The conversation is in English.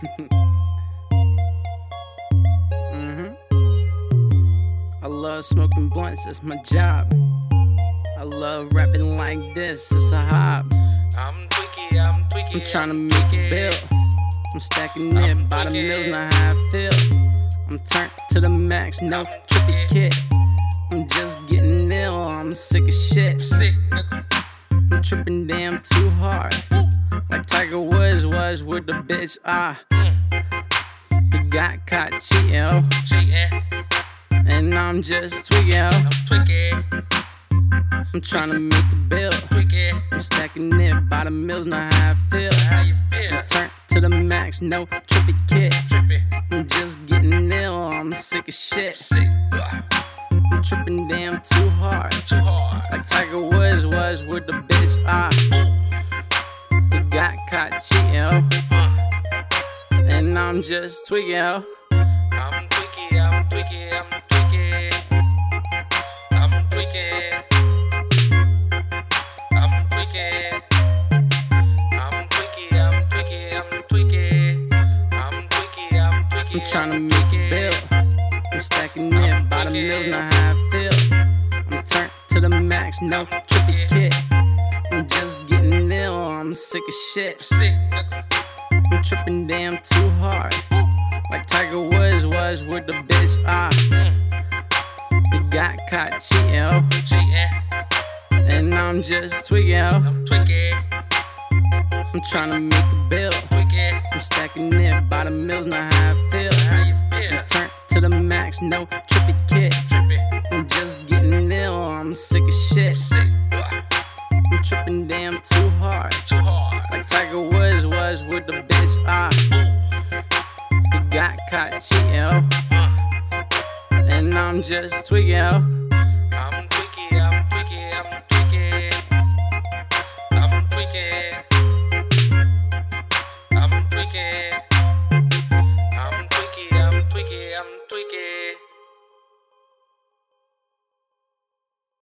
hmm I love smoking blunts, it's my job. I love rapping like this, it's a hobby. I'm tweaky, I'm tweaky. I'm trying to make a bill. I'm stacking it by the mills, not how I feel. I'm turned to the max, no trippy kit. I'm just getting ill, I'm sick of shit. I'm tripping damn too hard. Like Tiger Woods was with the bitch, ah. He got caught cheating, oh, and I'm just tweaking, oh. I'm trying to make a bill. I'm stacking it by the mills, not how I feel. How you feel? Turn to the max, no trippy kit. Trippy, I'm just getting ill, I'm sick of shit. sick, I'm tripping damn too hard. too hard. Like Tiger Woods was with the I'm just tweaking, oh. I'm tweaky, I'm tweaky, I'm tweaky. I'm tweaky. I'm tweaky. I'm tweaky, I'm tweaky, I'm tweaky. I'm tweaky, I'm tweaky. I'm trying to make a bill. I'm stacking it by the mills, not how I feel. I'm turned to the max, no trippy kit. I'm just getting ill, I'm sick of shit. I'm tripping damn too hard. Like Tiger Woods was with the bitch, ah. He got caught cheating, oh. And I'm just tweaking, oh. I'm tweaky, I'm trying to make a bill. I'm stacking it by the mills, not how I feel. How you feel? Turn to the max, no trippy kit. I'm just getting ill, I'm sick of shit. I'm tripping damn too hard. too hard. Like Tiger Woods was with the Caught cheating, And I'm just tweaking.